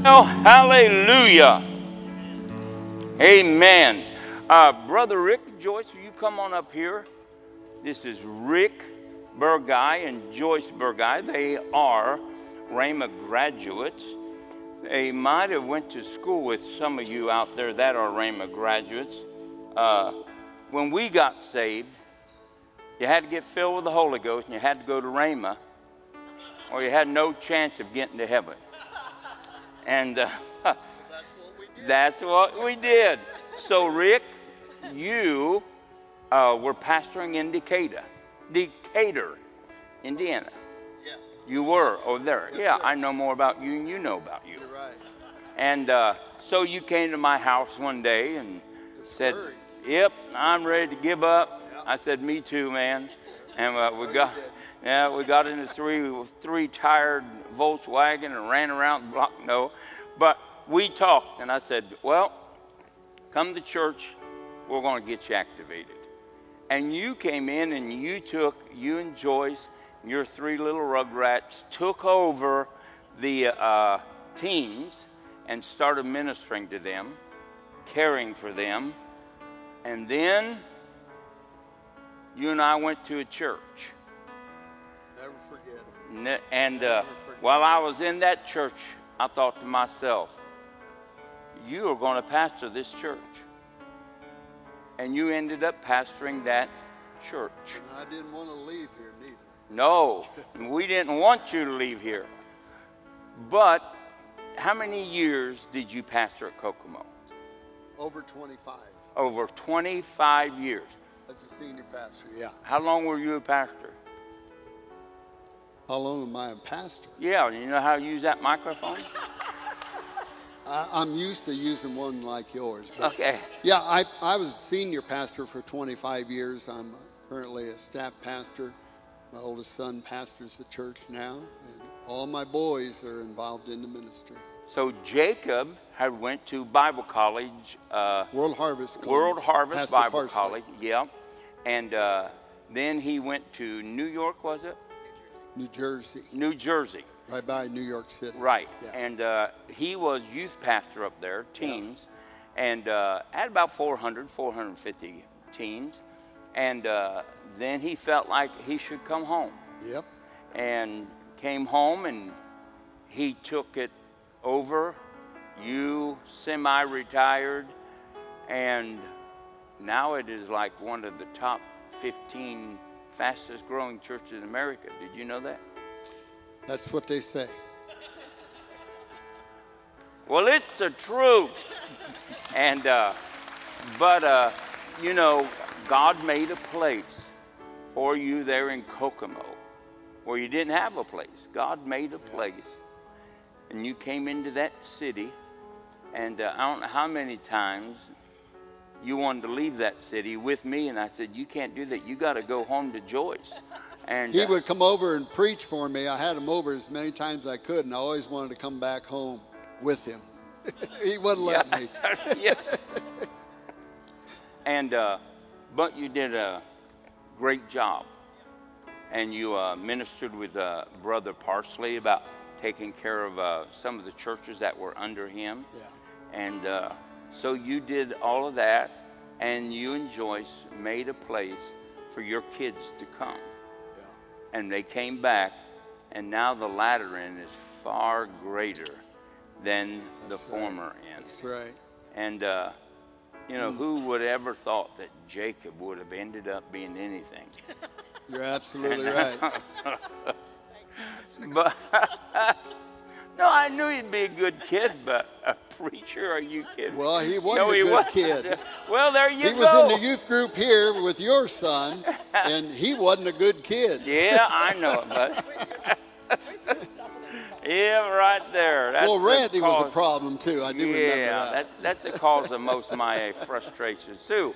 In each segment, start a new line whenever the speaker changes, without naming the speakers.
Well, hallelujah. Amen. Uh, Brother Rick, Joyce, will you come on up here? This is Rick Burgay and Joyce Burgay. They are Rhema graduates. They might have went to school with some of you out there that are Rhema graduates. Uh, when we got saved, you had to get filled with the Holy Ghost and you had to go to Rhema, or you had no chance of getting to heaven. And uh, that's what we did. So, Rick, you uh, were pastoring in Decatur, Decatur, Indiana.
Yeah,
You were over there.
Yes,
yeah,
sir.
I know more about you than you know about you.
you're right.
And uh, so you came to my house one day and said,
Discouraged.
"Yep, I'm ready to give up."
Yeah.
I said, "Me too, man." And uh, we got. Yeah, we got in a three three tired Volkswagen and ran around the block. No, but we talked, and I said, "Well, come to church. We're going to get you activated." And you came in and you took you and Joyce, and your three little rugrats, took over the uh, teens and started ministering to them, caring for them, and then you and I went to a church.
Never forget it.
Ne- And uh,
forget.
while I was in that church, I thought to myself, you are going to pastor this church. And you ended up pastoring that church.
And I didn't want to leave here neither.
No, we didn't want you to leave here. But how many years did you pastor at Kokomo?
Over 25
Over 25 years.
as a senior pastor. Yeah.
How long were you a pastor?
How long am I a pastor?
Yeah, you know how to use that microphone?
I, I'm used to using one like yours.
Okay.
yeah, I, I was a senior pastor for 25 years. I'm currently a staff pastor. My oldest son pastors the church now, and all my boys are involved in the ministry.
So Jacob had went to Bible college, uh,
World Harvest.
World Harvest
Pastor
Bible
Parsley.
College, yeah. And uh, then he went to New York, was it?
New Jersey,
New Jersey.
right by New York City.
Right.
Yeah.
And uh, he was youth pastor up there, teens, and uh, had about 400, 450 teens. And uh, then he felt like he should come home
Yep.
and came home and he took it over. You semi retired, and now it is like one of the top 15 fastest growing church in America. Did you know that?
That's what they say.
Well, it's the truth. and, uh, but, uh, you know, God made a place for you there in Kokomo where you didn't have a place. God made a place. And you came into that city, and uh, I don't know how many times you wanted to leave that city with me, and I said, You can't do that. You got to go home to Joyce. And
He
uh,
would come over and preach for me. I had him over as many times as I could, and I always wanted to come back home with him. he wouldn't let me.
yeah. And uh, but you did a great job, and you uh, ministered with uh, Brother Parsley about taking care of uh, some of the churches that were under him,
Yeah.
and uh, so you did all of that, and you and Joyce made a place for your kids to come,
Yeah.
and they came back, and now the latter end is far greater than
That's
the
right.
former end.
That's right.
And, uh, you know, who would ever thought that Jacob would have ended up being anything?
You're absolutely right.
But, no, I knew he'd be a good kid, but a preacher, are you kidding?
Well, he wasn't
no,
a
he
good
wasn't.
kid.
Well, there you
He
go.
He was in the youth group here with your son, and he wasn't a good kid.
Yeah, I know it, but. yeah, right there. That's
well, Randy was a problem too. I do remember
yeah,
that.
that's the cause of most of my frustrations too.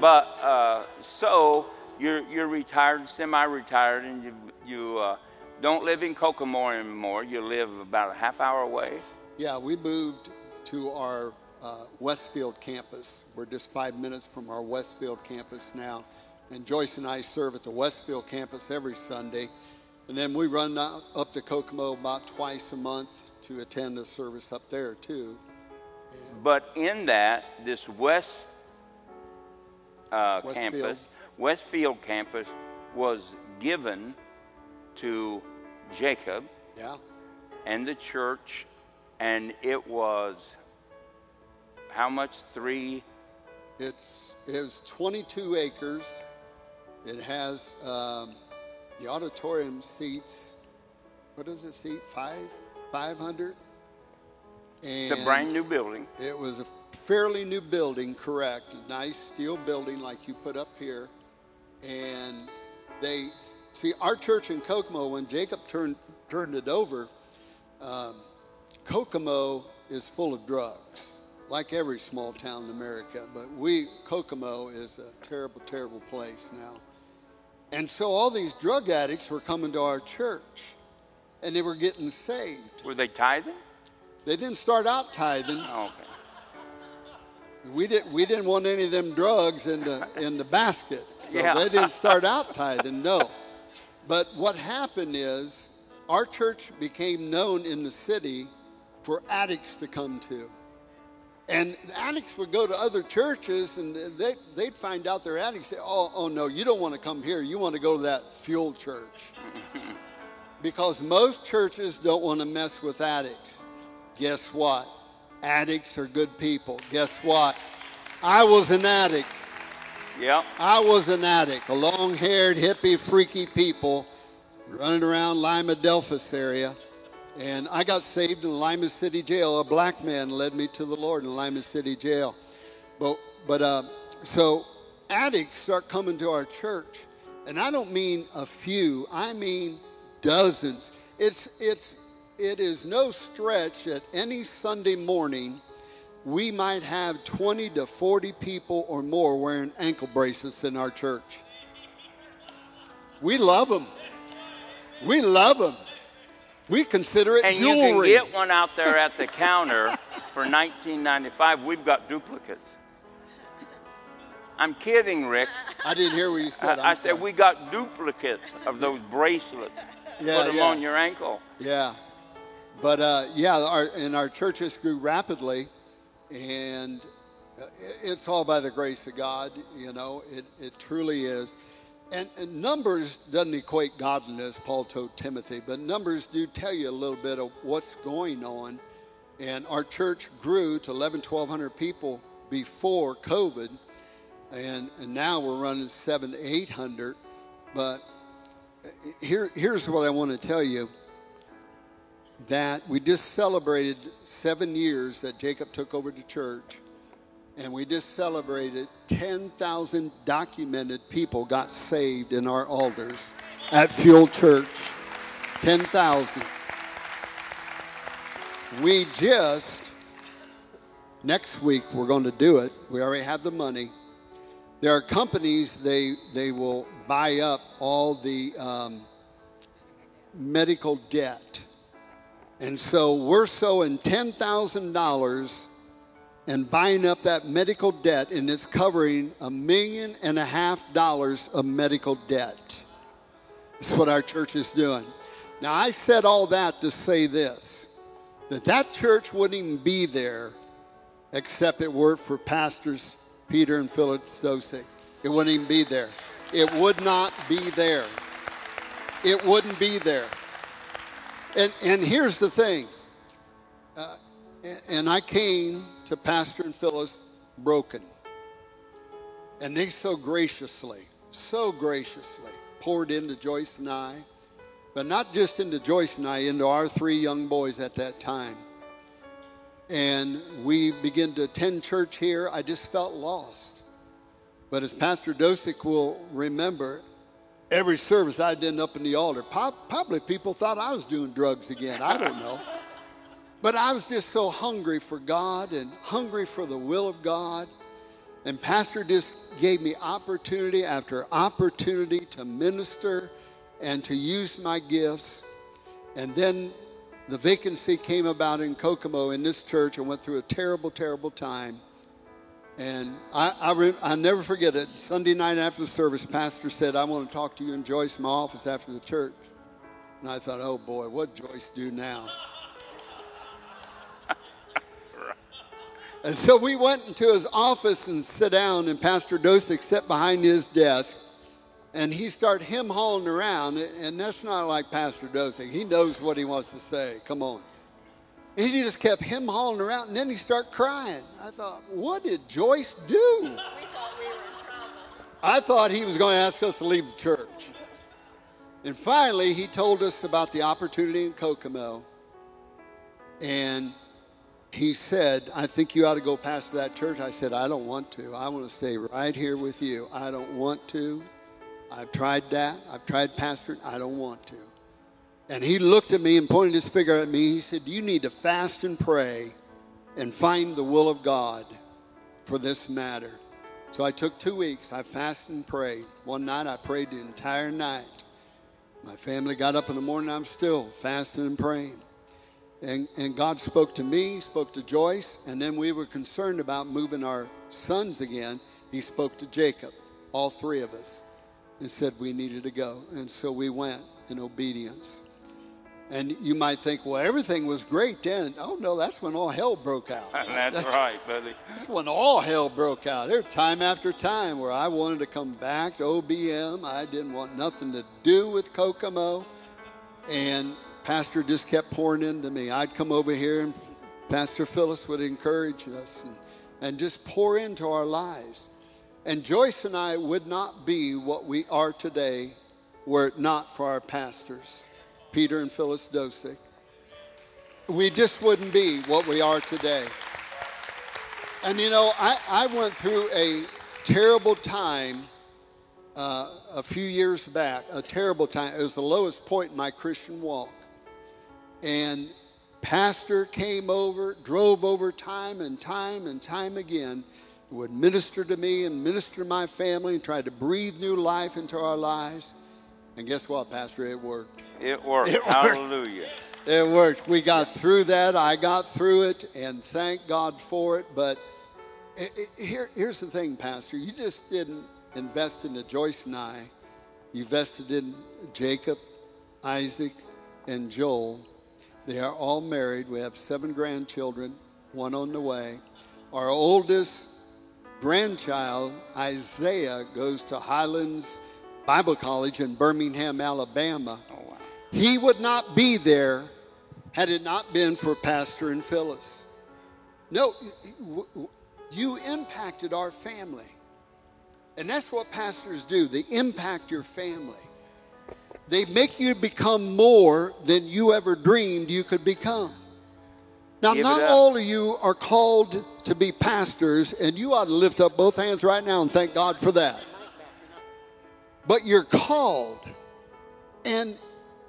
But uh, so you're you're retired, semi-retired, and you you uh, don't live in Kokomo anymore. You live about a half hour away.
Yeah, we moved to our uh, Westfield campus. We're just five minutes from our Westfield campus now. And Joyce and I serve at the Westfield campus every Sunday. And then we run up to Kokomo about twice a month to attend a service up there too.
But in that, this West uh,
Westfield.
campus, Westfield campus, was given to Jacob
Yeah.
and the church, and it was how much? Three.
It's it was 22 acres. It has um, the auditorium seats. What does it seat? Five, 500. And
It's a brand new building.
It was a fairly new building, correct? A nice steel building like you put up here. And they see our church in Kokomo. When Jacob turned turned it over, um, Kokomo is full of drugs, like every small town in America. But we Kokomo is a terrible, terrible place now. And so all these drug addicts were coming to our church, and they were getting saved.
Were they tithing?
They didn't start out tithing.
Oh, okay.
We didn't we didn't want any of them drugs in the in the basket. So
Yeah.
they didn't start out tithing, no. But what happened is our church became known in the city for addicts to come to. And addicts would go to other churches and they, they'd find out they're addicts. Say, oh, oh no, you don't want to come here. You want to go to that fuel church. because most churches don't want to mess with addicts. Guess what? Addicts are good people. Guess what? I was an addict.
Yep.
I was an addict, a long haired, hippie, freaky people running around Lima Delphos area. And I got saved in Lima City Jail. A black man led me to the Lord in Lima City Jail. But, but uh, so addicts start coming to our church. And I don't mean a few, I mean dozens. It's, it's, it is no stretch that any Sunday morning we might have 20 to 40 people or more wearing ankle bracelets in our church. We love them. We love them. We consider it
And
jewelry.
you can get one out there at the counter for 19.95. We've got duplicates. I'm kidding, Rick.
I didn't hear what you said.
I, I
I'm
said
sorry.
we got duplicates of those bracelets.
Yeah,
Put them
yeah.
on your ankle.
Yeah, but uh, yeah, our, and our churches grew rapidly, and uh, it's all by the grace of God. You know, it, it truly is. And, and numbers doesn't equate godliness, Paul told Timothy, but numbers do tell you a little bit of what's going on. And our church grew to 11, 1,200 people before COVID, and, and now we're running seven 800. But here, here's what I want to tell you that we just celebrated seven years that Jacob took over the church, and we just celebrated 10,000 documented people got saved in our altars at Fuel Church. 10,000. We just, next week, we're going to do it. We already have the money. There are companies, they, they will buy up all the um, medical debt. And so we're sowing $10,000 and buying up that medical debt, and it's covering a million and a half dollars of medical debt. That's what our church is doing. Now, I said all that to say this that that church wouldn't even be there except it were for pastors Peter and Phyllis Dosick. It wouldn't even be there. It would not be there. It wouldn't be there. And, and here's the thing. Uh, and- I came to Pastor and Phyllis broken. And they so graciously, so graciously poured into Joyce and I, but not just into Joyce and I, into our three young boys at that time. And we began to attend church here. I just felt lost. But as Pastor Dosick will remember, every service I'd end up in the altar. Probably people thought I was doing drugs again. I don't know. But I was just so hungry for God and hungry for the will of God. And Pastor just gave me opportunity after opportunity to minister and to use my gifts. And then the vacancy came about in Kokomo in this church and went through a terrible, terrible time. And I, I, re, I never forget it. Sunday night after the service, pastor said, I want to talk to you and Joyce in my office after the church. And I thought, oh boy, what Joyce do now? and so we went into his office and sat down, and Pastor Dosick sat behind his desk, and he started him hauling around. And that's not like Pastor Dosick. He knows what he wants to say. Come on. He just kept him hauling around, and then he started crying. I thought, what did Joyce do?
We thought we were in trouble.
I thought he was going to ask us to leave the church. And finally, he told us about the opportunity in Kokomo. And he said, I think you ought to go past that church. I said, I don't want to. I want to stay right here with you. I don't want to. I've tried that. I've tried pastoring. I don't want to. And he looked at me and pointed his finger at me. He said, You need to fast and pray and find the will of God for this matter. So I took two weeks. I fasted and prayed. One night I prayed the entire night. My family got up in the morning. I'm still fasting and praying. And, and God spoke to me, spoke to Joyce, and then we were concerned about moving our sons again. He spoke to Jacob, all three of us, and said we needed to go. And so we went in obedience. And you might think, well, everything was great then. Oh, no, that's when all hell broke out.
That's right, buddy.
That's when all hell broke out. There time after time where I wanted to come back to OBM. I didn't want nothing to do with Kokomo. And Pastor just kept pouring into me. I'd come over here and Pastor Phyllis would encourage us and, and just pour into our lives. And Joyce and I would not be what we are today were it not for our pastors, Peter and Phyllis Dosick. We just wouldn't be what we are today. And you know, I, I went through a terrible time uh, a few years back, a terrible time. It was the lowest point in my Christian walk. And pastor came over, drove over time and time and time again, would minister to me and minister to my family and tried to breathe new life into our lives. And guess what, Pastor? It worked.
It worked.
It worked.
Hallelujah.
It worked. We got through that. I got through it, and thank God for it. But it, it, here, here's the thing, Pastor. You just didn't invest into Joyce and I. You invested in Jacob, Isaac, and Joel. They are all married. We have seven grandchildren, one on the way. Our oldest grandchild, Isaiah, goes to Highlands Bible College in Birmingham, Alabama.
Oh, wow.
He would not be there had it not been for Pastor and Phyllis. No, you impacted our family. And that's what pastors do they impact your family. They make you become more than you ever dreamed you could become. Now,
Give
not all of you are called to be pastors, and you ought to lift up both hands right now and thank God for that. But you're called. And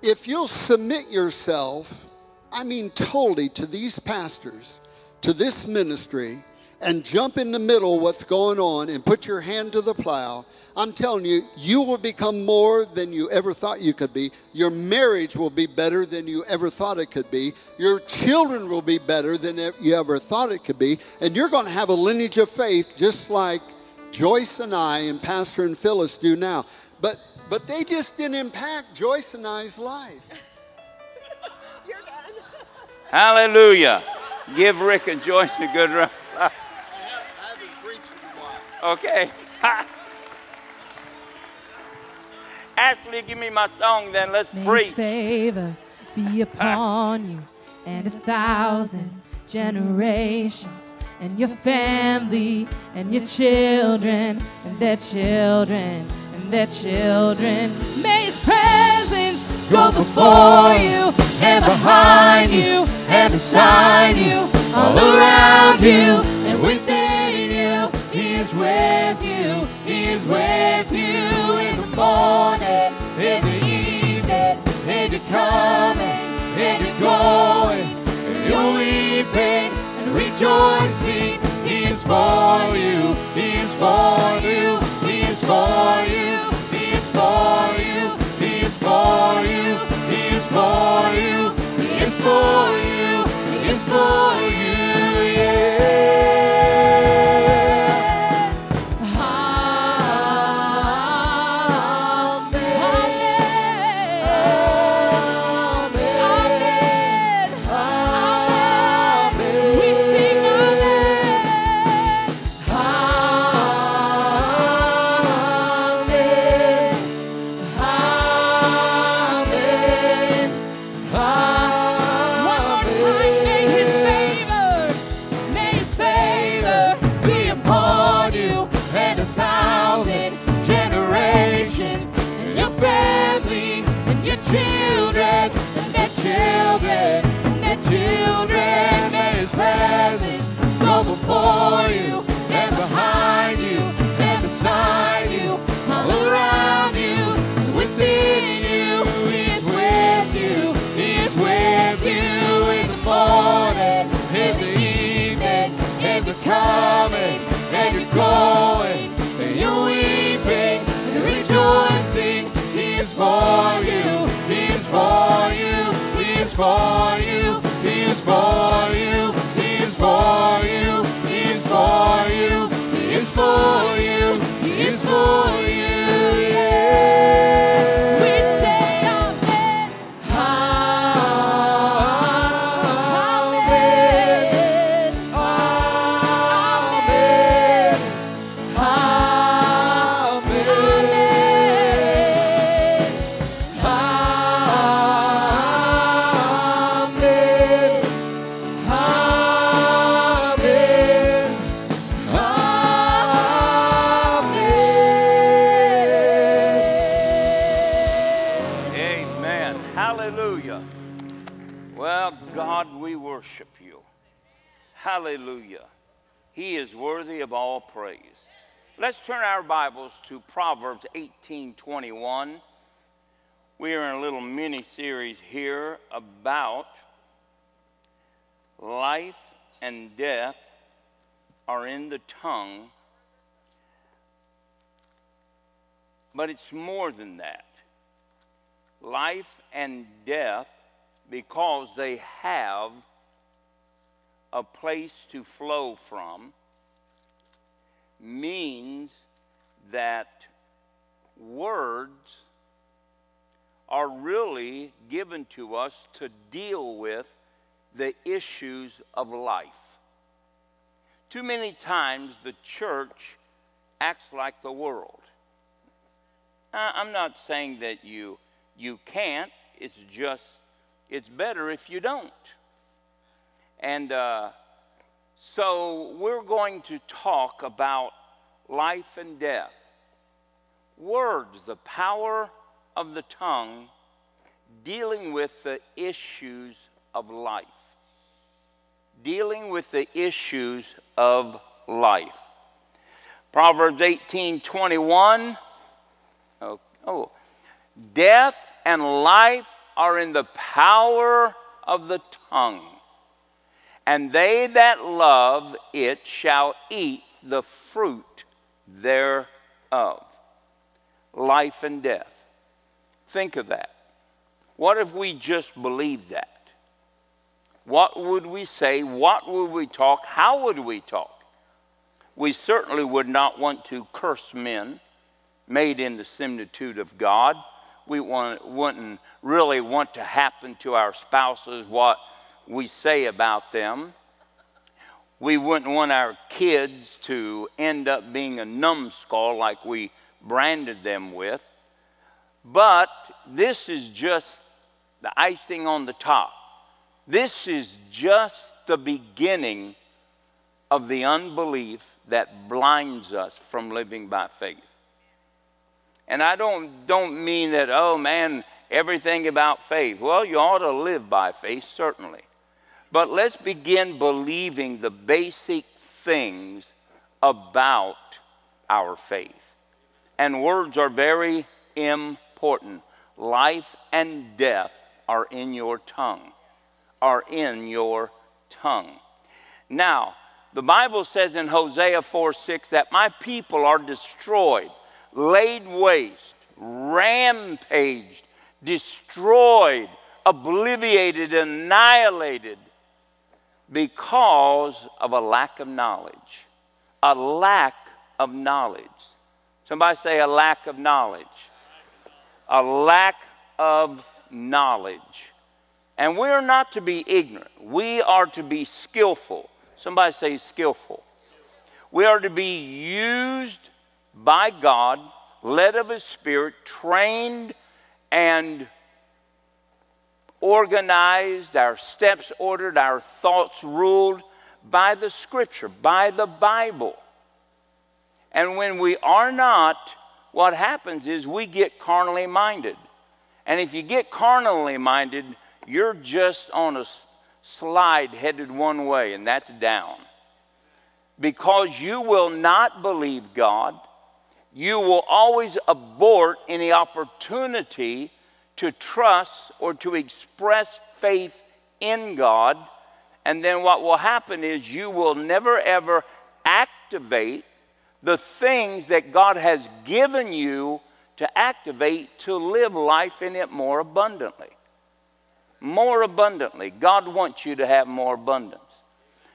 if you'll submit yourself, I mean totally, to these pastors, to this ministry, and jump in the middle what's going on and put your hand to the plow, I'm telling you, you will become more than you ever thought you could be. Your marriage will be better than you ever thought it could be. Your children will be better than you ever thought it could be. And you're going to have a lineage of faith just like Joyce and I and Pastor and Phyllis do now. But but they just didn't impact Joyce and I's life.
You're done.
Hallelujah. Give Rick and Joyce a good round.
I haven't preached in a while.
Okay. Ashley, give me my song then. Let's
May his favor be upon you and a thousand generations, and your family, and your children, and their children, and their children. May his presence go before you, and behind you, and beside you, all around you, and within you. He is with you, he is with you in the morning, in the evening, and you're coming, and you're going, and you're weeping and rejoicing. He is for you, He is for you, He is for you, for you. He is for you. He is for you. He is for you. He is for you. All
praise. Let's turn our Bibles to Proverbs 18:21. We are in a little mini series here about life and death are in the tongue. But it's more than that life and death because they have a place to flow from means that words are really given to us to deal with the issues of life. Too many times the church acts like the world. I'm not saying that you you can't. It's just it's better if you don't. And uh, so we're going to talk about life and death. Words, the power of the tongue, dealing with the issues of life. Dealing with the issues of life. Proverbs 18 21. Oh, oh, death and life are in the power of the tongue, and they that love it shall eat the fruit thereof. Life and death. Think of that. What if we just believed that? What would we say? What would we talk? How would we talk? We certainly would not want to curse men made in the similitude of God. We want, wouldn't really want to happen to our spouses what we say about them. We wouldn't want our kids to end up being a numbskull like we branded them with. But this is just the icing on the top. This is just the beginning of the unbelief that blinds us from living by faith. And I don't, don't mean that, oh man, everything about faith. Well, you ought to live by faith, certainly. But let's begin believing the basic things about our faith. And words are very important. Life and death are in your tongue, are in your tongue. Now, the Bible says in Hosea 4 6 that my people are destroyed, laid waste, rampaged, destroyed, obliviated, annihilated because of a lack of knowledge. A lack of knowledge. Somebody say a lack of knowledge. A lack of knowledge. And we're not to be ignorant, we are to be skillful. Somebody say skillful. We are to be used by God, led of His Spirit, trained and organized, our steps ordered, our thoughts ruled by the Scripture, by the Bible. And when we are not, what happens is we get carnally minded. And if you get carnally minded, you're just on a slide headed one way, and that's down. Because you will not believe God, you will always abort any opportunity to trust or to express faith in God. And then what will happen is you will never ever activate the things that God has given you to activate to live life in it more abundantly. More abundantly. God wants you to have more abundance.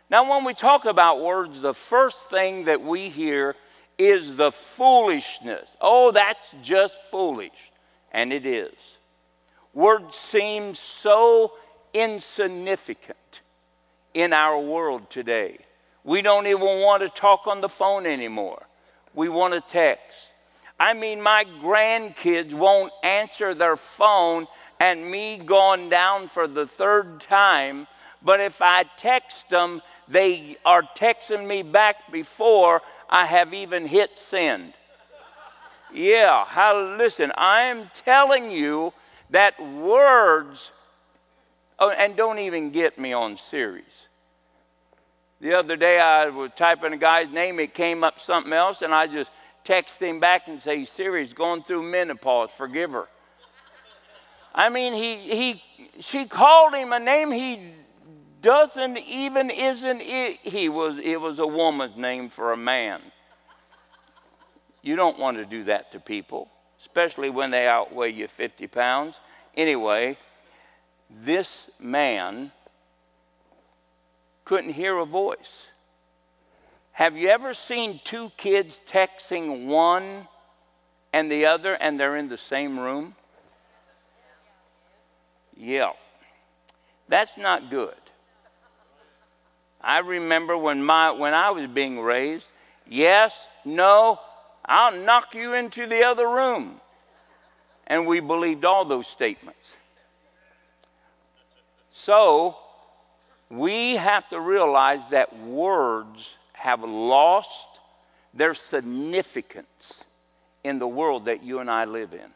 Now, when we talk about words, the first thing that we hear is the foolishness. Oh, that's just foolish. And it is. Words seem so insignificant in our world today. We don't even want to talk on the phone anymore. We want to text. I mean, my grandkids won't answer their phone and me going down for the third time, but if I text them, they are texting me back before I have even hit send. Yeah, how, listen, I am telling you that words, oh, and don't even get me on series. The other day I was typing a guy's name, it came up something else, and I just text him back and say, Siri's going through menopause, forgive her. I mean, he, he, she called him a name he doesn't even, isn't it? He was, it was a woman's name for a man. You don't want to do that to people, especially when they outweigh you 50 pounds. Anyway, this man couldn't hear a voice. Have you ever seen two kids texting one and the other and they're in the same room? Yeah. That's not good. I remember when my when I was being raised, yes, no, I'll knock you into the other room. And we believed all those statements. So, we have to realize that words have lost their significance in the world that you and I live in.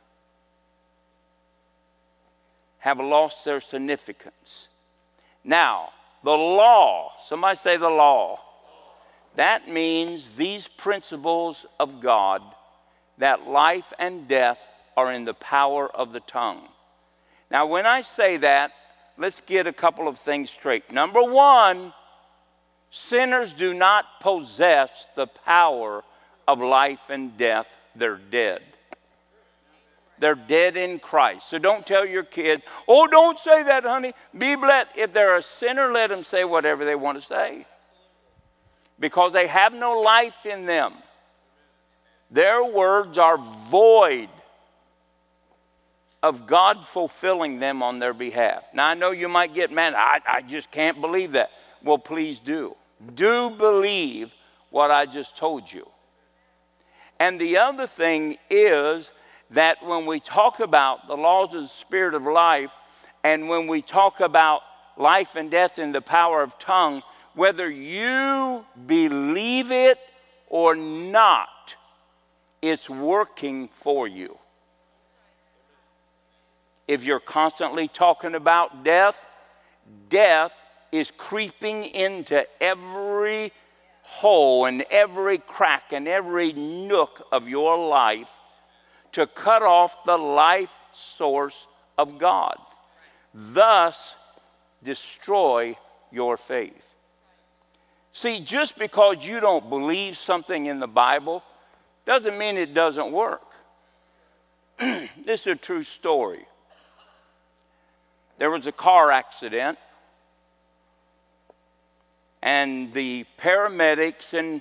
Have lost their significance. Now, the law, somebody say the law. That means these principles of God that life and death are in the power of the tongue. Now, when I say that, let's get a couple of things straight. Number one, sinners do not possess the power of life and death, they're dead. They're dead in Christ. So don't tell your kids, oh, don't say that, honey. Be blessed. If they're a sinner, let them say whatever they want to say. Because they have no life in them. Their words are void of God fulfilling them on their behalf. Now, I know you might get mad. I, I just can't believe that. Well, please do. Do believe what I just told you. And the other thing is that when we talk about the laws of the Spirit of life, and when we talk about life and death in the power of tongue, whether you believe it or not, it's working for you if you're constantly talking about death, death is creeping into every hole and every crack and every nook of your life to cut off the life source of God. Thus, destroy your faith. See, just because you don't believe something in the Bible doesn't mean it doesn't work. this is a true story there was a car accident, and the paramedics and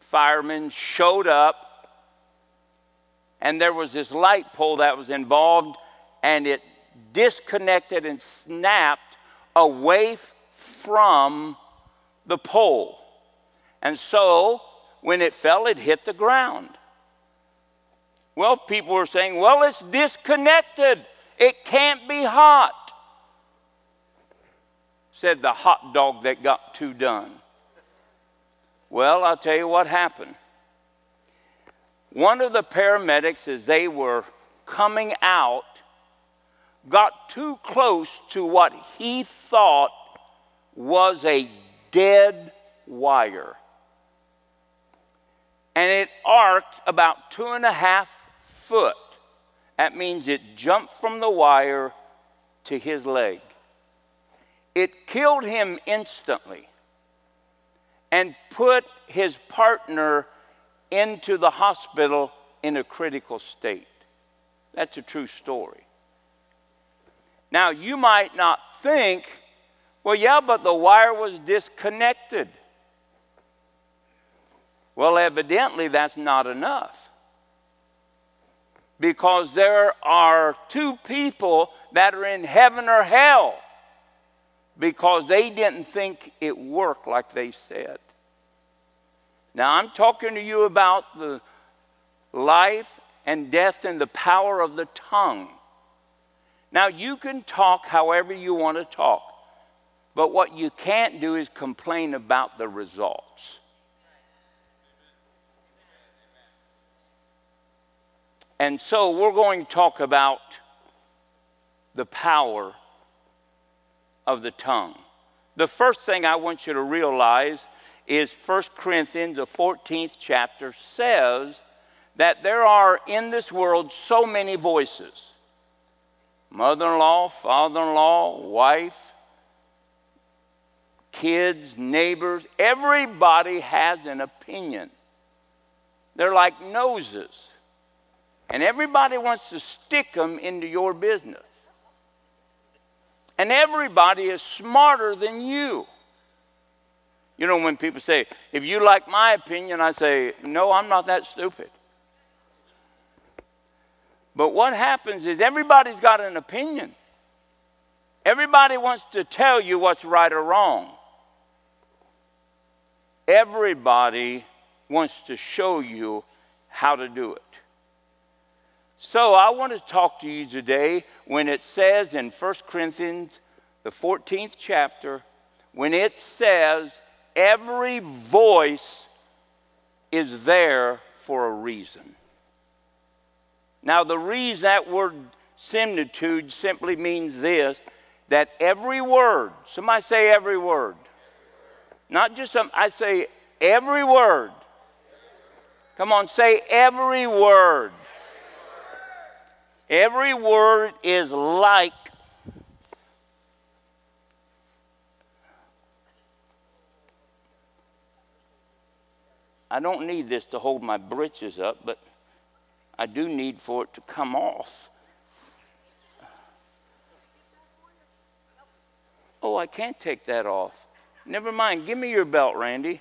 firemen showed up, and there was this light pole that was involved, and it disconnected and snapped away from the pole. And so, when it fell, it hit the ground. Well, people were saying, well, it's disconnected. It can't be hot, said the hot dog that got too done. Well, I'll tell you what happened. One of the paramedics, as they were coming out, got too close to what he thought was a dead wire. And it arced about two and a half foot. That means it jumped from the wire to his leg. It killed him instantly and put his partner into the hospital in a critical state. That's a true story. Now, you might not think, well, yeah, but the wire was disconnected. Well, evidently, that's not enough. Because there are two people that are in heaven or hell because they didn't think it worked like they said. Now, I'm talking to you about the life and death and the power of the tongue. Now, you can talk however you want to talk, but what you can't do is complain about the results. And so, we're going to talk about the power of the tongue. The first thing I want you to realize is 1 Corinthians, the 14th chapter, says that there are in this world so many voices mother in law, father in law, wife, kids, neighbors. Everybody has an opinion. They're like noses. And everybody wants to stick them into your business. And everybody is smarter than you. You know, when people say, if you like my opinion, I say, no, I'm not that stupid. But what happens is everybody's got an opinion. Everybody wants to tell you what's right or wrong. Everybody wants to show you how to do it. So I want to talk to you today when it says in 1 Corinthians, the 14th chapter, when it says every voice is there for a reason. Now, the reason that word similitude simply means this that every word, somebody say every word, not just some, I say every word. Come on, say every word. Every word is like I don't need this to hold my britches up, but I do need for it to come off. Oh, I can't take that off. Never mind. Give me your belt, Randy.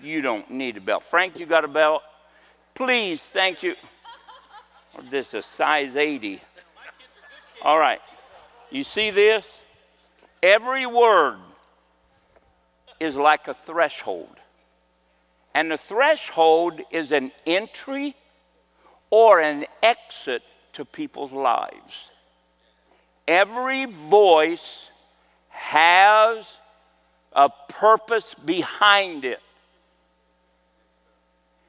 You don't need a belt. Frank, you got a belt? Please, thank you. Or this a size 80. All right. You see this? Every word is like a threshold. And the threshold is an entry or an exit to people's lives. Every voice has a purpose behind it.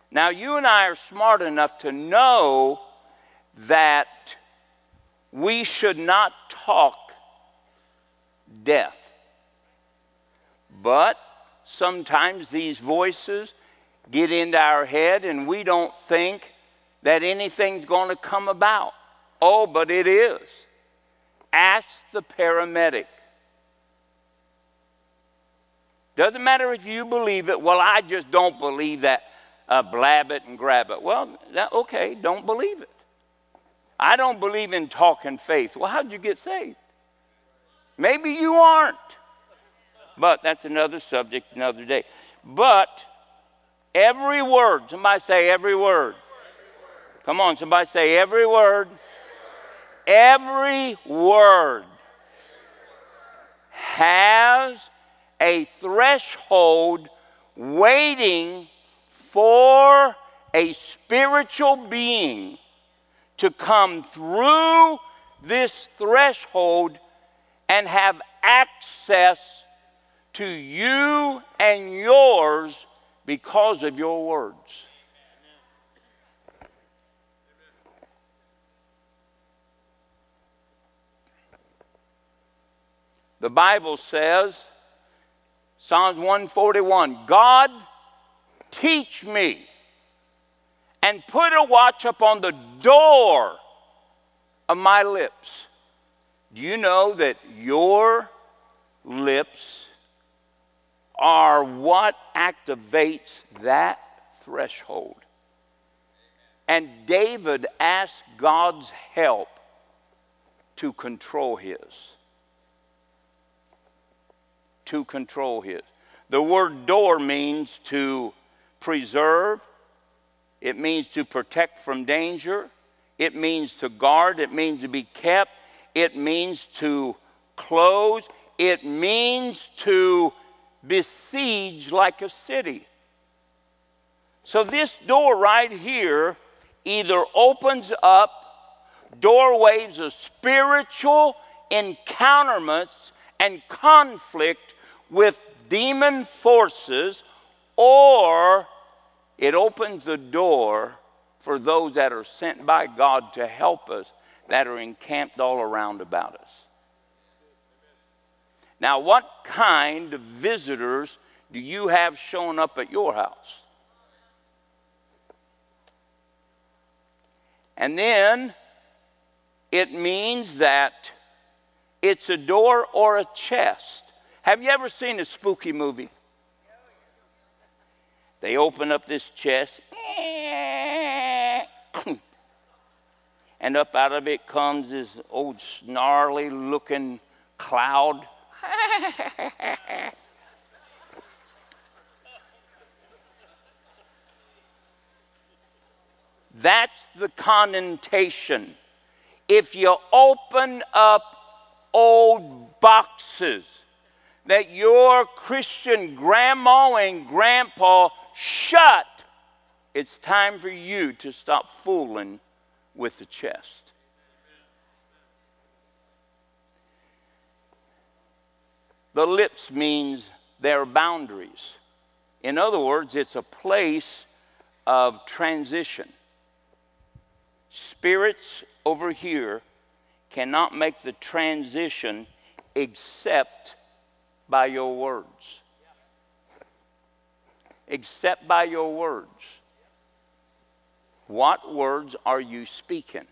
Now, you and I are smart enough to know that we should not talk death. But sometimes these voices get into our head and we don't think that anything's going to come about. Oh, but it is. Ask the paramedic. Doesn't matter if you believe it. Well, I just don't believe that. Uh, blab it and grab it. Well, that, okay, don't believe it. I don't believe in talking faith. Well, how'd you get saved? Maybe you aren't. But that's another subject, another day. But Every word. Somebody say every word. Come on, somebody say every word. Every word has a threshold waiting for a spiritual being to come through this threshold and have access to you and yours because of your words. The Bible says, Psalms 141 God, teach me and put a watch upon the door of my lips. Do you know that your lips are what activates that threshold? And David asked God's help to control his. To control his. The word door means to preserve, it means to protect from danger, it means to guard, it means to be kept, it means to close, it means to besiege like a city. So, this door right here either opens up doorways of spiritual encounterments and conflict with demon forces, or it opens the door for those that are sent by God to help us that are encamped all around about us. Now, what kind of visitors do you have showing up at your house? And then it means that it's a door or a chest. Have you ever seen a spooky movie? They open up this chest, and up out of it comes this old snarly looking cloud. That's the connotation. If you open up old boxes that your Christian grandma and grandpa shut, it's time for you to stop fooling with the chest. The lips means their boundaries. In other words, it's a place of transition. Spirits over here cannot make the transition except by your words. Except by your words. What words are you speaking?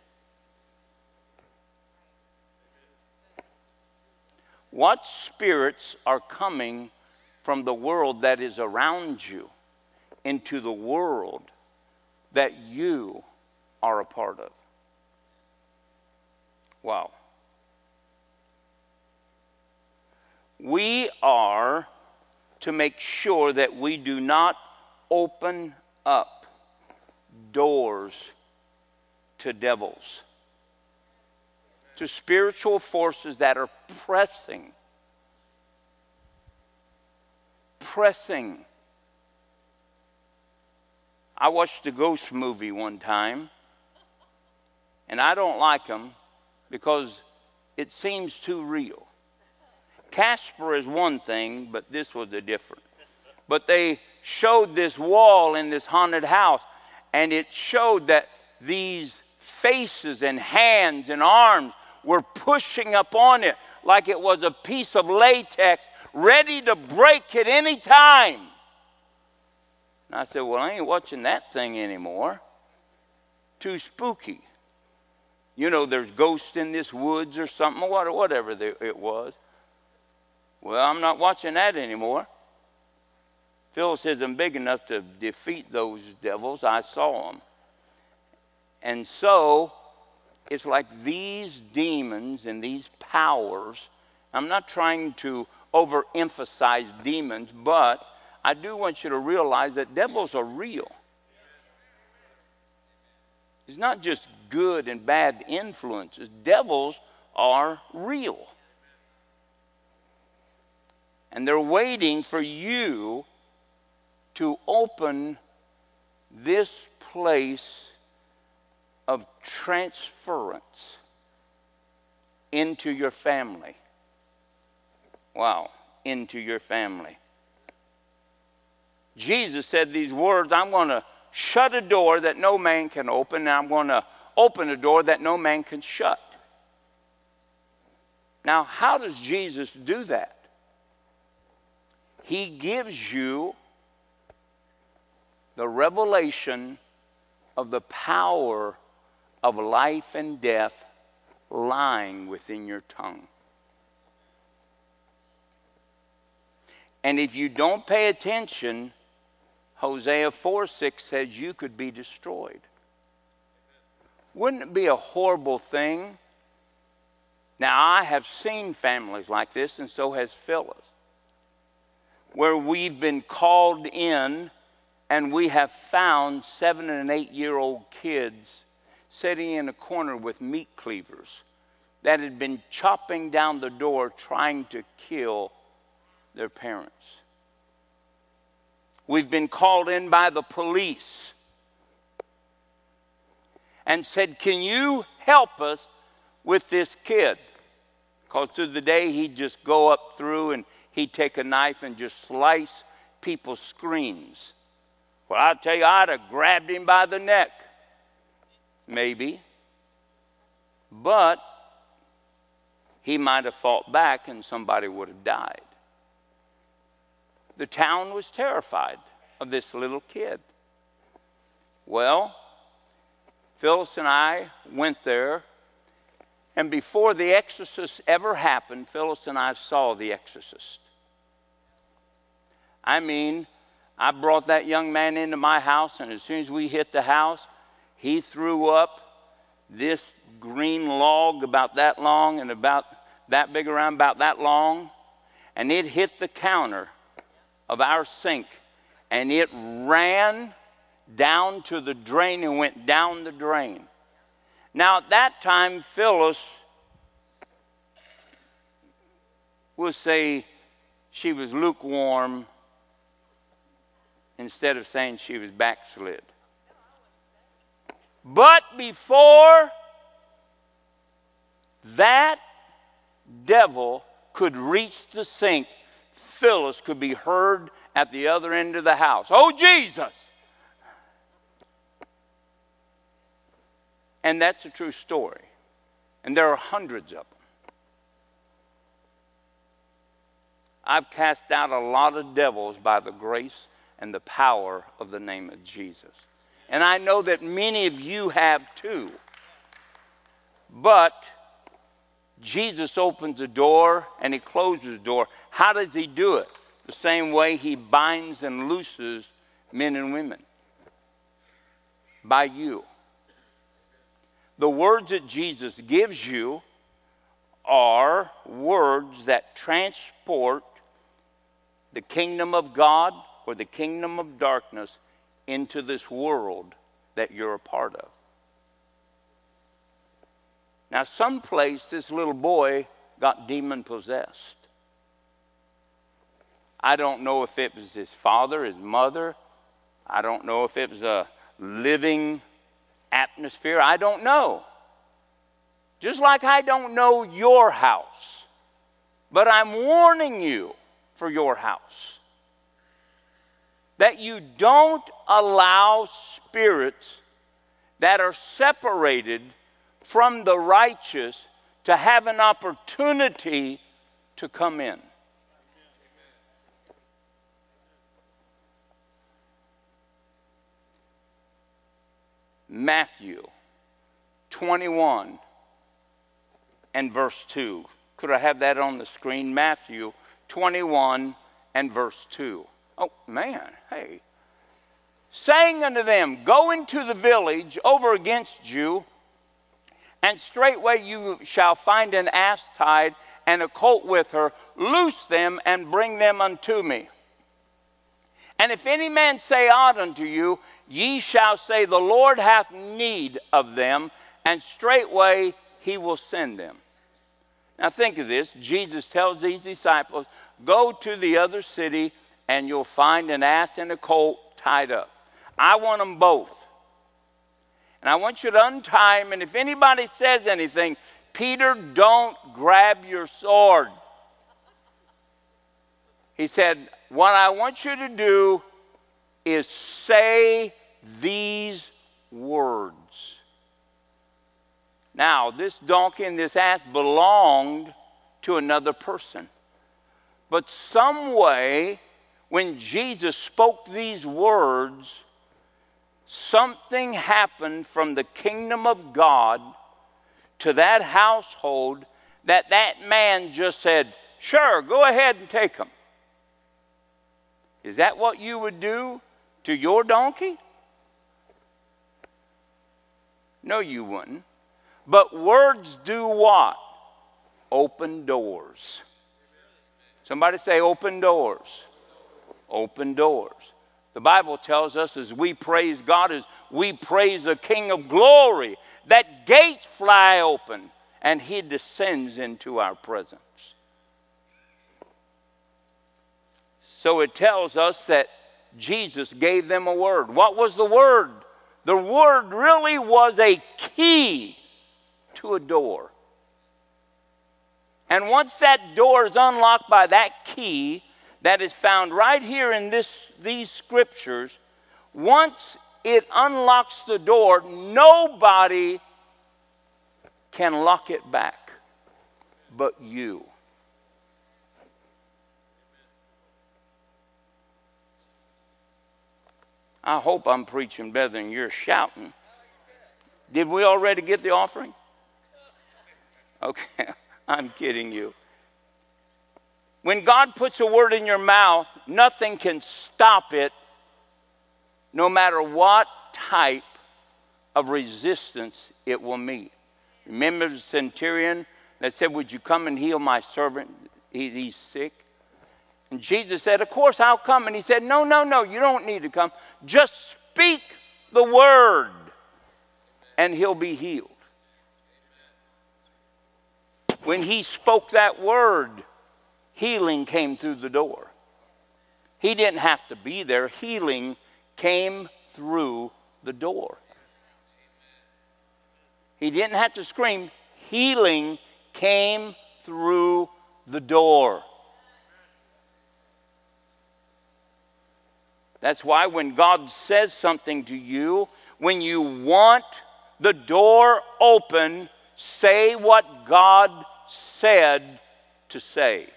What spirits are coming from the world that is around you into the world that you are a part of? Wow. We are to make sure that we do not open up doors to devils, to spiritual forces that are pressing, pressing. I watched a ghost movie one time, and I don't like them because it seems too real. Casper is one thing, but this was a different. But they showed this wall in this haunted house, and it showed that these faces and hands and arms were pushing up on it like it was a piece of latex ready to break at any time. And I said, Well, I ain't watching that thing anymore. Too spooky. You know, there's ghosts in this woods or something, whatever it was. Well, I'm not watching that anymore. Phyllis isn't big enough to defeat those devils. I saw them. And so it's like these demons and these powers. I'm not trying to overemphasize demons, but I do want you to realize that devils are real. It's not just good and bad influences, devils are real. And they're waiting for you to open this place of transference into your family. Wow, into your family. Jesus said these words I'm going to shut a door that no man can open, and I'm going to open a door that no man can shut. Now, how does Jesus do that? He gives you the revelation of the power of life and death lying within your tongue. And if you don't pay attention, Hosea 4 6 says you could be destroyed. Wouldn't it be a horrible thing? Now, I have seen families like this, and so has Phyllis, where we've been called in and we have found seven and eight year old kids sitting in a corner with meat cleavers that had been chopping down the door trying to kill their parents. We've been called in by the police and said, Can you help us with this kid? Because through the day he'd just go up through and he'd take a knife and just slice people's screens. Well, I'll tell you, I'd have grabbed him by the neck. Maybe. But he might have fought back and somebody would have died. The town was terrified of this little kid. Well, Phyllis and I went there, and before the exorcist ever happened, Phyllis and I saw the exorcist. I mean, I brought that young man into my house, and as soon as we hit the house, he threw up this green log about that long and about that big around, about that long, and it hit the counter of our sink, and it ran down to the drain and went down the drain. Now, at that time, Phyllis will say she was lukewarm instead of saying she was backslid. But before that devil could reach the sink, Phyllis could be heard at the other end of the house. Oh, Jesus! And that's a true story. And there are hundreds of them. I've cast out a lot of devils by the grace and the power of the name of Jesus. And I know that many of you have too. But Jesus opens the door and he closes the door. How does he do it? The same way he binds and looses men and women by you. The words that Jesus gives you are words that transport the kingdom of God or the kingdom of darkness into this world that you're a part of. Now, someplace this little boy got demon possessed. I don't know if it was his father, his mother. I don't know if it was a living atmosphere. I don't know. Just like I don't know your house. But I'm warning you for your house that you don't allow spirits that are separated from the righteous to have an opportunity to come in. Matthew 21 and verse 2. Could I have that on the screen? Matthew 21 and verse 2. Oh, man, hey. Saying unto them, Go into the village over against you, and straightway you shall find an ass tied and a colt with her. Loose them and bring them unto me. And if any man say aught unto you, ye shall say, The Lord hath need of them, and straightway he will send them. Now think of this. Jesus tells these disciples, Go to the other city, and you'll find an ass and a colt tied up. I want them both. And I want you to untie them, and if anybody says anything, Peter, don't grab your sword. He said, What I want you to do is say these words. Now, this donkey and this ass belonged to another person. But some way, when Jesus spoke these words, something happened from the kingdom of God to that household that that man just said, Sure, go ahead and take them. Is that what you would do to your donkey? No, you wouldn't. But words do what? Open doors. Somebody say, open doors. Open doors. The Bible tells us as we praise God, as we praise the King of glory, that gates fly open and he descends into our presence. So it tells us that Jesus gave them a word. What was the word? The word really was a key to a door. And once that door is unlocked by that key that is found right here in this, these scriptures, once it unlocks the door, nobody can lock it back but you. I hope I'm preaching better than you're shouting. Did we already get the offering? Okay, I'm kidding you. When God puts a word in your mouth, nothing can stop it, no matter what type of resistance it will meet. Remember the centurion that said, Would you come and heal my servant? He, he's sick. And Jesus said, Of course I'll come. And he said, No, no, no, you don't need to come. Just speak the word, and he'll be healed. When he spoke that word, healing came through the door. He didn't have to be there, healing came through the door. He didn't have to scream, healing came through the door. That's why when God says something to you, when you want the door open, say what God said to say.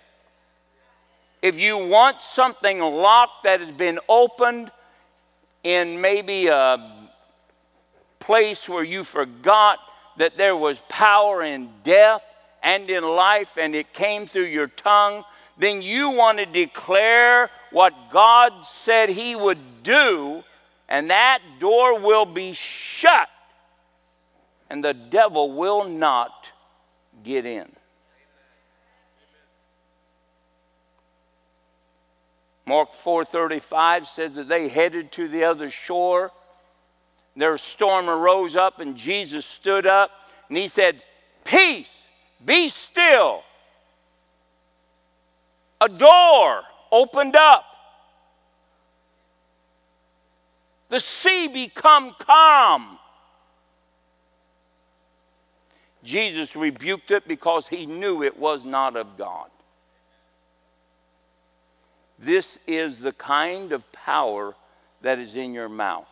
If you want something locked that has been opened in maybe a place where you forgot that there was power in death and in life and it came through your tongue, then you want to declare what God said He would do, and that door will be shut, and the devil will not get in. Mark 4:35 says that they headed to the other shore. Their storm arose up and Jesus stood up and he said, "Peace, be still." A door opened up. The sea become calm. Jesus rebuked it because he knew it was not of God. This is the kind of power that is in your mouth.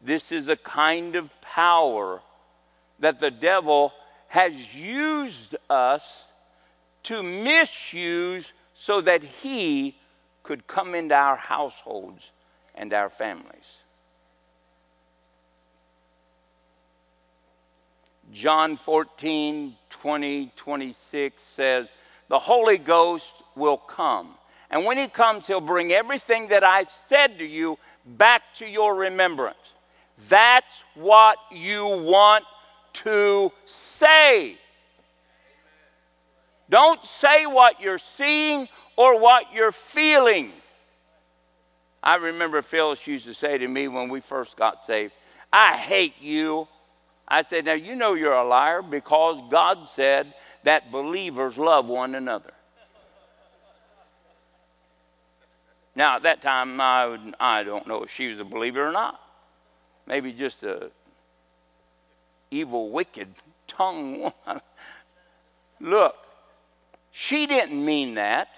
This is a kind of power that the devil has used us to misuse so that he could come into our households and our families. John 14, 20, 26 says, The Holy Ghost will come. And when he comes, he'll bring everything that I said to you back to your remembrance. That's what you want to say. Don't say what you're seeing or what you're feeling. I remember Phyllis used to say to me when we first got saved, I hate you. I said, Now you know you're a liar because God said that believers love one another. Now, at that time, I, I don't know if she was a believer or not. Maybe just a evil, wicked tongue. Look, she didn't mean that.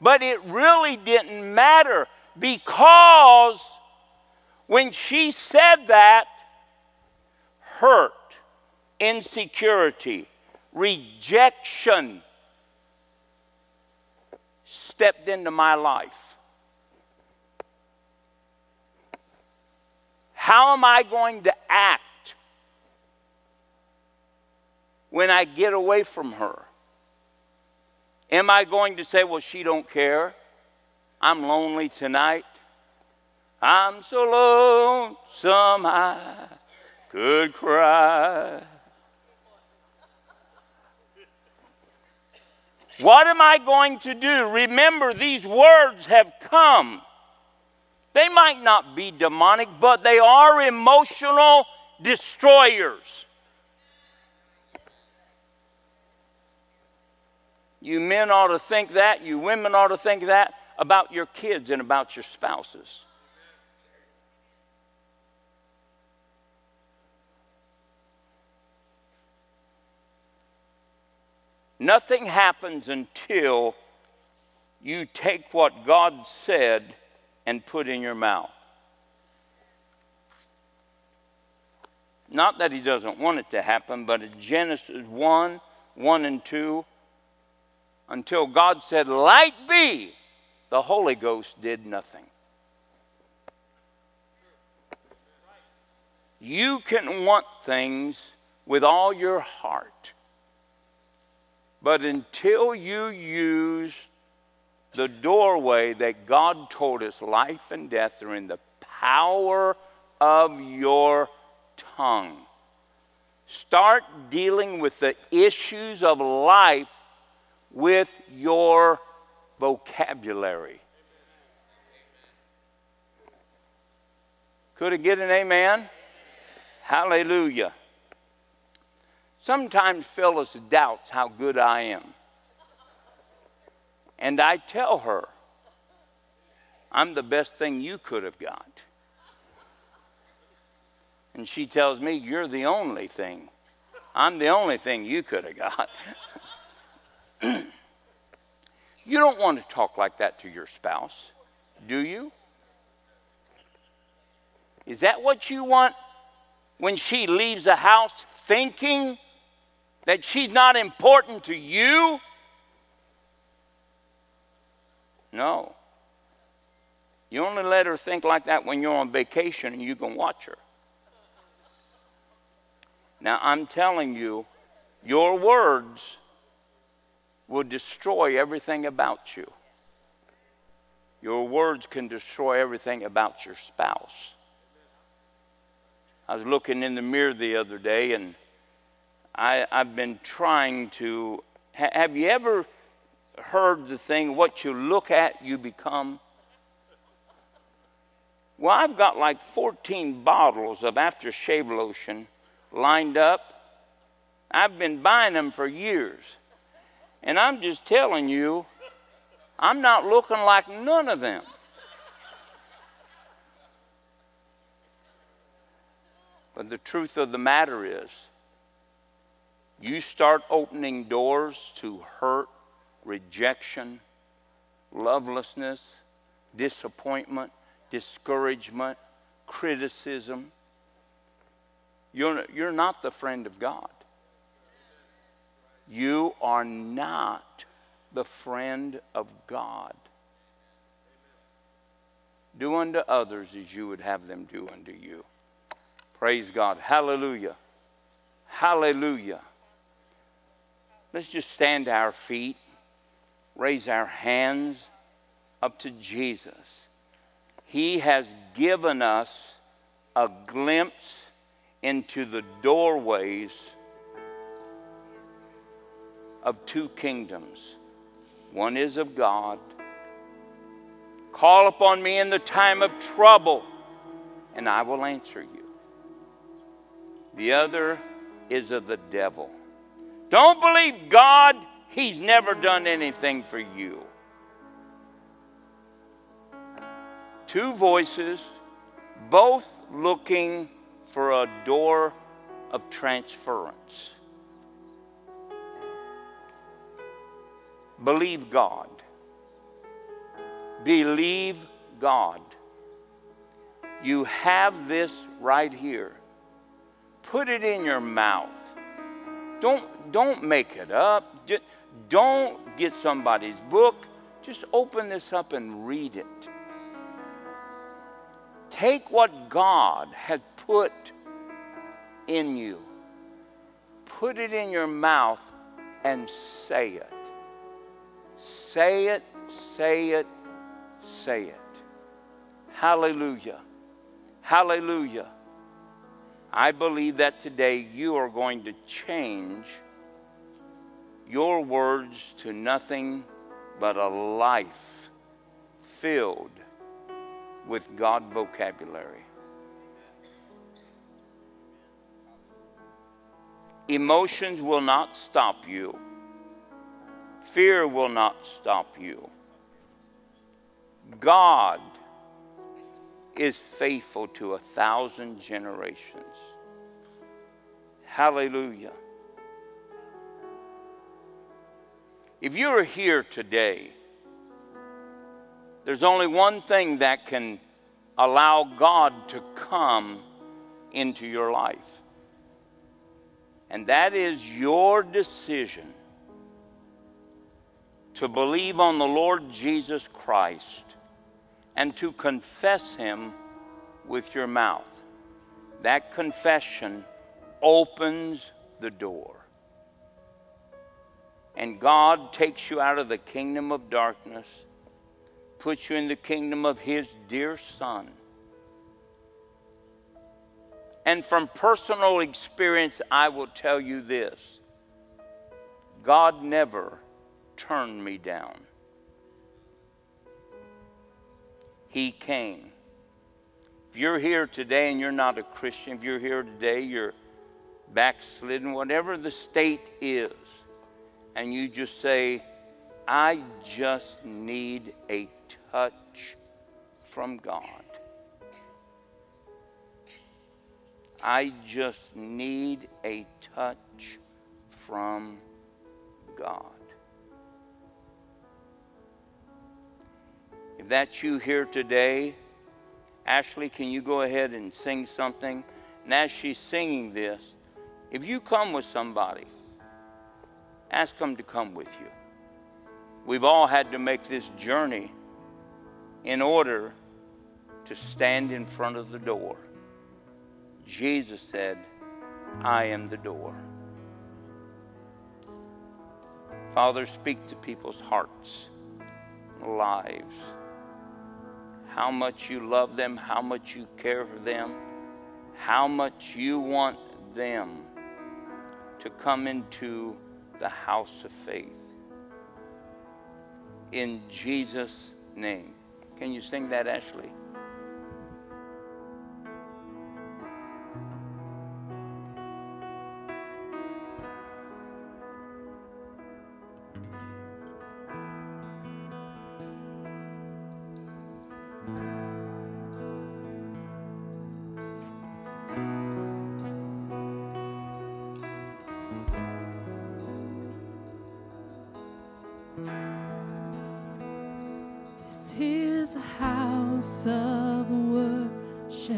But it really didn't matter because when she said that, hurt, insecurity, rejection stepped into my life. How am I going to act when I get away from her? Am I going to say, well, she don't care? I'm lonely tonight. I'm so lonesome I could cry. What am I going to do? Remember, these words have come. They might not be demonic, but they are emotional destroyers. You men ought to think that. You women ought to think that about your kids and about your spouses. Nothing happens until you take what God said and put in your mouth. Not that He doesn't want it to happen, but in Genesis 1 1 and 2, until God said, Light be, the Holy Ghost did nothing. You can want things with all your heart. But until you use the doorway that God told us, life and death are in the power of your tongue. Start dealing with the issues of life with your vocabulary. Could I get an amen? Hallelujah. Sometimes Phyllis doubts how good I am. And I tell her, I'm the best thing you could have got. And she tells me, You're the only thing. I'm the only thing you could have got. you don't want to talk like that to your spouse, do you? Is that what you want when she leaves the house thinking that she's not important to you? No. You only let her think like that when you're on vacation and you can watch her. Now, I'm telling you, your words will destroy everything about you. Your words can destroy everything about your spouse. I was looking in the mirror the other day and I, have been trying to. Ha, have you ever heard the thing, what you look at, you become? Well, I've got like 14 bottles of aftershave lotion lined up. I've been buying them for years. And I'm just telling you, I'm not looking like none of them. But the truth of the matter is, you start opening doors to hurt, rejection, lovelessness, disappointment, discouragement, criticism, you're, you're not the friend of God. You are not the friend of God. Do unto others as you would have them do unto you. Praise God. Hallelujah. Hallelujah. Let's just stand to our feet, raise our hands up to Jesus. He has given us a glimpse into the doorways of two kingdoms. One is of God. Call upon me in the time of trouble, and I will answer you. The other is of the devil. Don't believe God, He's never done anything for you. Two voices, both looking for a door of transference. Believe God. Believe God. You have this right here. Put it in your mouth. Don't don't make it up. Just, don't get somebody's book. Just open this up and read it. Take what God has put in you, put it in your mouth, and say it. Say it, say it, say it. Hallelujah. Hallelujah. I believe that today you are going to change your words to nothing but a life filled with God vocabulary. Emotions will not stop you. Fear will not stop you. God is faithful to a thousand generations. Hallelujah. If you're here today, there's only one thing that can allow God to come into your life, and that is your decision to believe on the Lord Jesus Christ and to confess Him with your mouth. That confession opens the door and God takes you out of the kingdom of darkness, puts you in the kingdom of His dear Son. And from personal experience, I will tell you this God never turned me down. He came. If you're here today and you're not a Christian, if you're here today, you're backslidden, whatever the state is, and you just say, I just need a touch from God. I just need a touch from God. If that's you here today, Ashley, can you go ahead and sing something? And as she's singing this, if you come with somebody, ask them to come with you. We've all had to make this journey in order to stand in front of the door. Jesus said, I am the door. Father, speak to people's hearts, lives, how much you love them, how much you care for them, how much you want them to come into the house of faith. In Jesus' name. Can you sing that, Ashley?
This is a house of worship.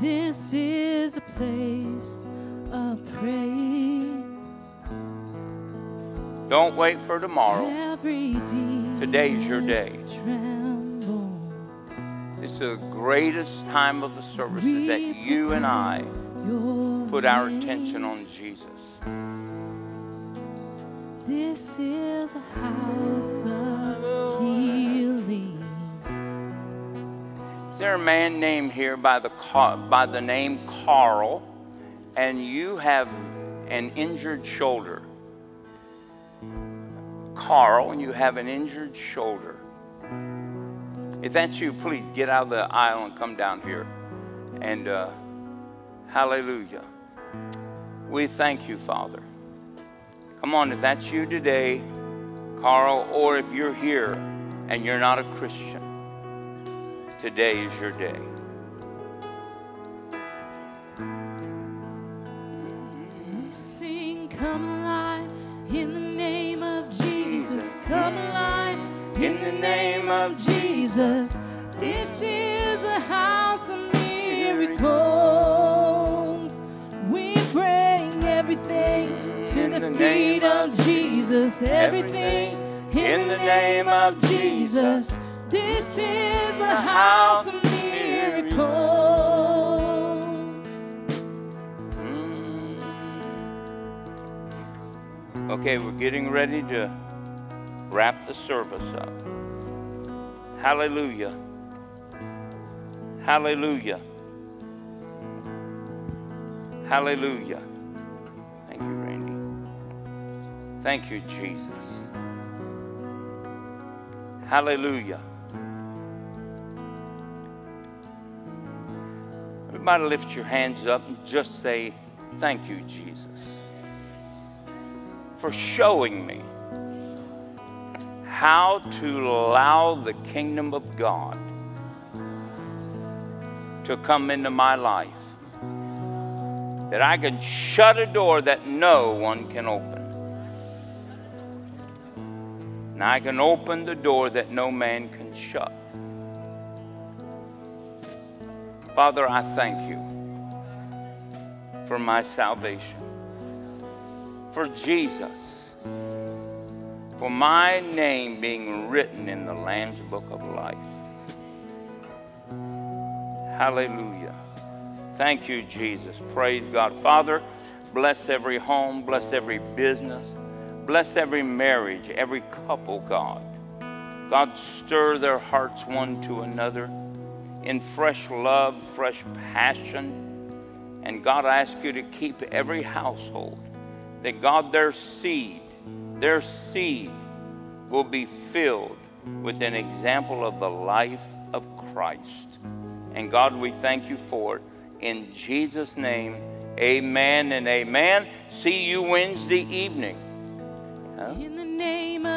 This is a place of praise.
Don't wait for tomorrow. Today's your day. It's the greatest time of the services that you and I put our attention on Jesus.
This is a house of healing.
Is there a man named here by the by the name Carl, and you have an injured shoulder? Carl, and you have an injured shoulder. If that's you, please get out of the aisle and come down here. And uh, hallelujah. We thank you, Father. Come on, if that's you today, Carl, or if you're here and you're not a Christian, today is your day.
We sing, come alive in the name of Jesus. Come alive in the name of Jesus. This is a house of miracles.
The name
freedom,
of
Jesus, everything in the name of Jesus. This is a house of miracles.
Okay, we're getting ready to wrap the service up. Hallelujah. Hallelujah. Hallelujah. Thank you, Jesus. Hallelujah. Everybody lift your hands up and just say, Thank you, Jesus, for showing me how to allow the kingdom of God to come into my life. That I can shut a door that no one can open. And I can open the door that no man can shut. Father, I thank you for my salvation, for Jesus, for my name being written in the Lamb's Book of Life. Hallelujah. Thank you, Jesus. Praise God. Father, bless every home, bless every business, bless every marriage, every couple, God. God, stir their hearts one to another in fresh love, fresh passion. And God, I ask you to keep every household, that God, their seed, their seed will be filled with an example of the life of Christ. And God, we thank you for it. In Jesus' name, amen and amen. See you Wednesday evening.
In the name of